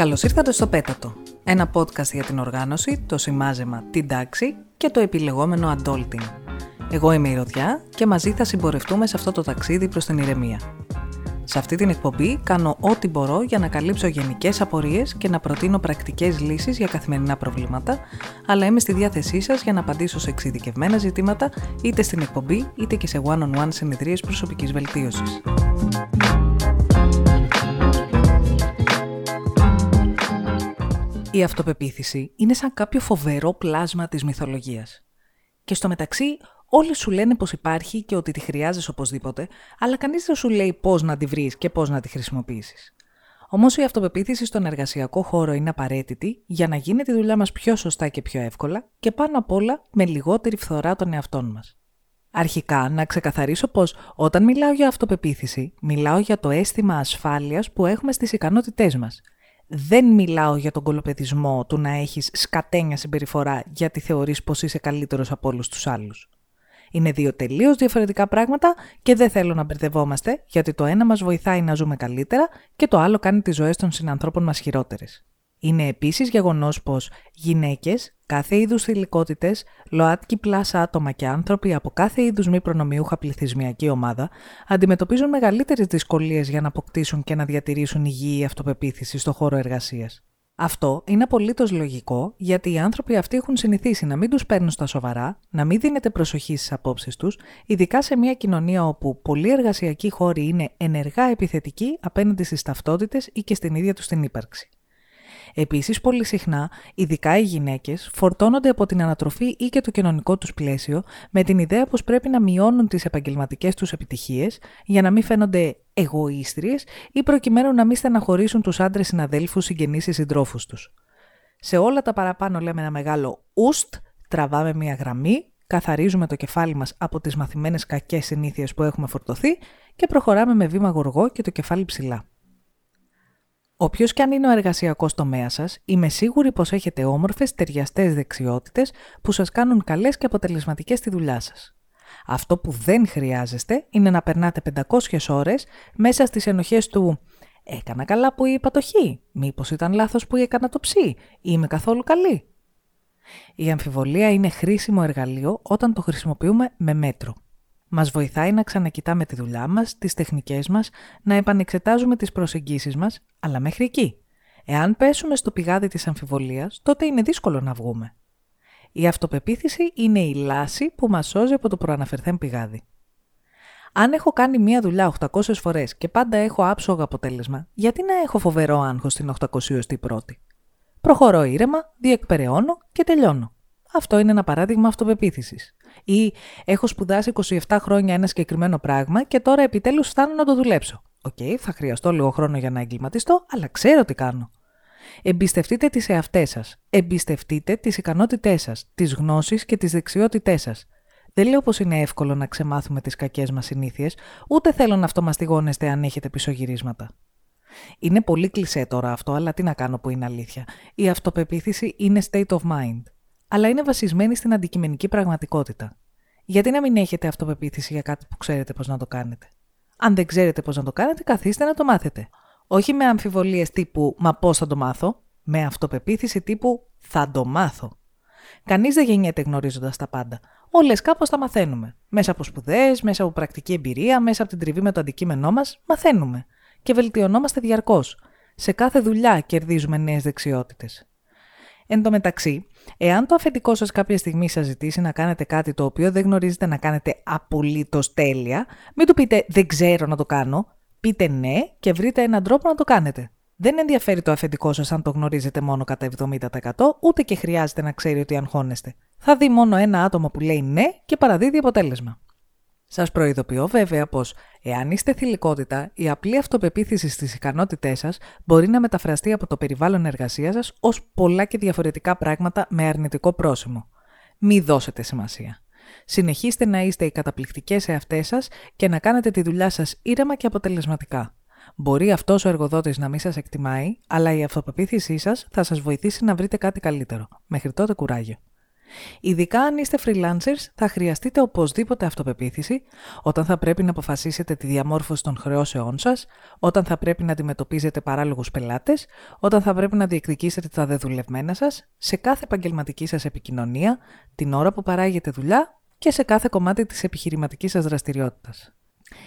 Καλώς ήρθατε στο Πέτατο, ένα podcast για την οργάνωση, το σημάζεμα, την τάξη και το επιλεγόμενο adulting. Εγώ είμαι η Ρωδιά και μαζί θα συμπορευτούμε σε αυτό το ταξίδι προς την ηρεμία. Σε αυτή την εκπομπή κάνω ό,τι μπορώ για να καλύψω γενικές απορίες και να προτείνω πρακτικές λύσεις για καθημερινά προβλήματα, αλλά είμαι στη διάθεσή σας για να απαντήσω σε εξειδικευμένα ζητήματα είτε στην εκπομπή είτε και σε one-on-one συνεδρίες προσωπικής βελτίωσης. Η αυτοπεποίθηση είναι σαν κάποιο φοβερό πλάσμα της μυθολογίας. Και στο μεταξύ όλοι σου λένε πως υπάρχει και ότι τη χρειάζεσαι οπωσδήποτε, αλλά κανείς δεν σου λέει πώς να τη βρεις και πώς να τη χρησιμοποιήσεις. Όμως η αυτοπεποίθηση στον εργασιακό χώρο είναι απαραίτητη για να γίνει τη δουλειά μας πιο σωστά και πιο εύκολα και πάνω απ' όλα με λιγότερη φθορά των εαυτών μας. Αρχικά, να ξεκαθαρίσω πως όταν μιλάω για αυτοπεποίθηση, μιλάω για το αίσθημα ασφάλειας που έχουμε στις ικανότητές μας δεν μιλάω για τον κολοπεδισμό του να έχεις σκατένια συμπεριφορά γιατί θεωρείς πως είσαι καλύτερος από όλους τους άλλους. Είναι δύο τελείως διαφορετικά πράγματα και δεν θέλω να μπερδευόμαστε γιατί το ένα μας βοηθάει να ζούμε καλύτερα και το άλλο κάνει τις ζωές των συνανθρώπων μας χειρότερες. Είναι επίσης γεγονός πως γυναίκες, κάθε είδους θηλυκότητες, ΛΟΑΤΚΙ πλάσα άτομα και άνθρωποι από κάθε είδους μη προνομιούχα πληθυσμιακή ομάδα αντιμετωπίζουν μεγαλύτερες δυσκολίες για να αποκτήσουν και να διατηρήσουν υγιή αυτοπεποίθηση στο χώρο εργασίας. Αυτό είναι απολύτως λογικό, γιατί οι άνθρωποι αυτοί έχουν συνηθίσει να μην τους παίρνουν στα σοβαρά, να μην δίνεται προσοχή στις απόψεις τους, ειδικά σε μια κοινωνία όπου πολλοί εργασιακοί χώροι είναι ενεργά επιθετικοί απέναντι στις ταυτότητες ή και στην ίδια τους την ύπαρξη. Επίσης, πολύ συχνά, ειδικά οι γυναίκες, φορτώνονται από την ανατροφή ή και το κοινωνικό τους πλαίσιο με την ιδέα πως πρέπει να μειώνουν τις επαγγελματικές τους επιτυχίες για να μην φαίνονται εγωίστριες ή προκειμένου να μην στεναχωρήσουν τους άντρες συναδέλφους, συγγενείς ή συντρόφους τους. Σε όλα τα παραπάνω λέμε ένα μεγάλο ουστ, τραβάμε μια γραμμή, καθαρίζουμε το κεφάλι μας από τις μαθημένες κακές συνήθειες που έχουμε φορτωθεί και προχωράμε με βήμα γοργό και το κεφάλι ψηλά. Όποιος και αν είναι ο εργασιακός τομέας σας, είμαι σίγουρη πως έχετε όμορφες, ταιριαστές δεξιότητες που σας κάνουν καλές και αποτελεσματικές στη δουλειά σας. Αυτό που δεν χρειάζεστε είναι να περνάτε 500 ώρες μέσα στις ενοχές του Έκανα καλά που είπα το χ, μήπως ήταν λάθος που έκανα το ψ, είμαι καθόλου καλή. Η αμφιβολία είναι χρήσιμο εργαλείο όταν το χρησιμοποιούμε με μέτρο. Μας βοηθάει να ξανακοιτάμε τη δουλειά μας, τις τεχνικές μας, να επανεξετάζουμε τις προσεγγίσεις μας, αλλά μέχρι εκεί. Εάν πέσουμε στο πηγάδι της αμφιβολίας, τότε είναι δύσκολο να βγούμε. Η αυτοπεποίθηση είναι η λύση που μας σώζει από το προαναφερθέν πηγάδι. Αν έχω κάνει μία δουλειά 800 φορές και πάντα έχω άψογο αποτέλεσμα, γιατί να έχω φοβερό άγχος στην 801η. Προχωρώ ήρεμα, διεκπεραιώνω και τελειώνω. Αυτό είναι ένα παράδειγμα αυτοπεποίθησης. Ή έχω σπουδάσει 27 χρόνια ένα συγκεκριμένο πράγμα και τώρα επιτέλους φτάνω να το δουλέψω. OK, okay, θα χρειαστώ λίγο χρόνο για να εγκλιματιστώ, αλλά ξέρω τι κάνω. Εμπιστευτείτε τις εαυτές σας. Εμπιστευτείτε τις ικανότητές σας, τις γνώσεις και τις δεξιότητές σας. Δεν λέω πως είναι εύκολο να ξεμάθουμε τις κακές μας συνήθειες, ούτε θέλω να αυτομαστιγώνεστε αν έχετε πισωγυρίσματα. Είναι πολύ κλεισέ τώρα αυτό, αλλά τι να κάνω που είναι αλήθεια. Η αυτοπεποίθηση είναι state of mind αλλά είναι βασισμένη στην αντικειμενική πραγματικότητα. Γιατί να μην έχετε αυτοπεποίθηση για κάτι που ξέρετε πώς να το κάνετε; Αν δεν ξέρετε πώς να το κάνετε, καθίστε να το μάθετε. Όχι με αμφιβολίες τύπου Μα πώς θα το μάθω, με αυτοπεποίθηση τύπου Θα το μάθω. Κανείς δεν γεννιέται γνωρίζοντας τα πάντα. Όλε κάπως τα μαθαίνουμε. Μέσα από σπουδές, μέσα από πρακτική εμπειρία, μέσα από την τριβή με το αντικείμενό μας, μαθαίνουμε. Και βελτιωνόμαστε διαρκώς. Σε κάθε δουλειά κερδίζουμε νέες δεξιότητες. Εν τω μεταξύ, εάν το αφεντικό σας κάποια στιγμή σας ζητήσει να κάνετε κάτι το οποίο δεν γνωρίζετε να κάνετε απολύτως τέλεια, μην του πείτε Δεν ξέρω να το κάνω. Πείτε ναι και βρείτε έναν τρόπο να το κάνετε. Δεν ενδιαφέρει το αφεντικό σας αν το γνωρίζετε μόνο κατά 70%, ούτε και χρειάζεται να ξέρει ότι αγχώνεστε. Θα δει μόνο ένα άτομο που λέει ναι και παραδίδει αποτέλεσμα. Σας προειδοποιώ βέβαια πως, εάν είστε θηλυκότητα, η απλή αυτοπεποίθηση στις ικανότητές σας μπορεί να μεταφραστεί από το περιβάλλον εργασίας σας ως πολλά και διαφορετικά πράγματα με αρνητικό πρόσημο. Μη δώσετε σημασία. Συνεχίστε να είστε οι καταπληκτικές εαυτές σας και να κάνετε τη δουλειά σας ήρεμα και αποτελεσματικά. Μπορεί αυτός ο εργοδότης να μην σας εκτιμάει, αλλά η αυτοπεποίθησή σας θα σας βοηθήσει να βρείτε κάτι καλύτερο. Μέχρι τότε κουράγιο. Ειδικά αν είστε freelancers, θα χρειαστείτε οπωσδήποτε αυτοπεποίθηση όταν θα πρέπει να αποφασίσετε τη διαμόρφωση των χρεώσεών σας, όταν θα πρέπει να αντιμετωπίζετε παράλογους πελάτες, όταν θα πρέπει να διεκδικήσετε τα δεδουλευμένα σας, σε κάθε επαγγελματική σας επικοινωνία, την ώρα που παράγετε δουλειά και σε κάθε κομμάτι της επιχειρηματικής σας δραστηριότητας.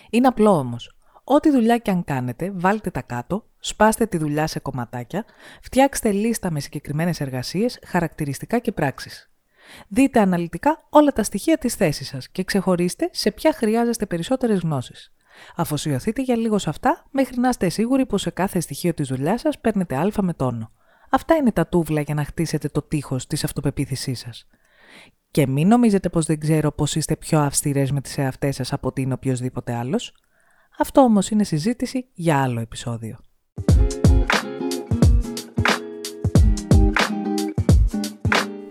Είναι απλό όμως. Ό,τι δουλειά και αν κάνετε, βάλτε τα κάτω, σπάστε τη δουλειά σε κομματάκια, φτιάξτε λίστα με συγκεκριμένες εργασίες, χαρακτηριστικά και πράξεις. Δείτε αναλυτικά όλα τα στοιχεία της θέσης σας και ξεχωρίστε σε ποια χρειάζεστε περισσότερες γνώσεις. Αφοσιωθείτε για λίγο σε αυτά μέχρι να είστε σίγουροι πως σε κάθε στοιχείο της δουλειάς σας παίρνετε α με τόνο. Αυτά είναι τα τούβλα για να χτίσετε το τείχος της αυτοπεποίθησής σας. Και μην νομίζετε πως δεν ξέρω πως είστε πιο αυστηρές με τις εαυτές σας από ότι είναι οποιοδήποτε άλλος. Αυτό όμως είναι συζήτηση για άλλο επεισόδιο.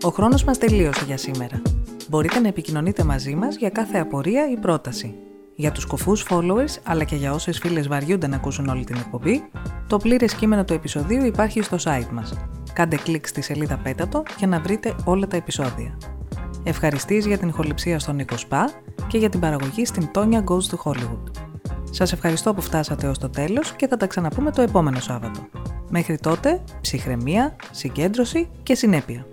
Ο χρόνος μας τελείωσε για σήμερα. Μπορείτε να επικοινωνείτε μαζί μας για κάθε απορία ή πρόταση. Για τους κοφούς followers, αλλά και για όσες φίλες βαριούνται να ακούσουν όλη την εκπομπή, το πλήρες κείμενο του επεισοδίου υπάρχει στο site μας. Κάντε κλικ στη σελίδα Πέτατο για να βρείτε όλα τα επεισόδια. Ευχαριστείς για την ηχοληψία στον Νίκο Σπα και για την παραγωγή στην Tonya Goes to Hollywood. Σας ευχαριστώ που φτάσατε ως το τέλος και θα τα ξαναπούμε το επόμενο Σάββατο. Μέχρι τότε, ψυχραιμία, συγκέντρωση και συνέπεια.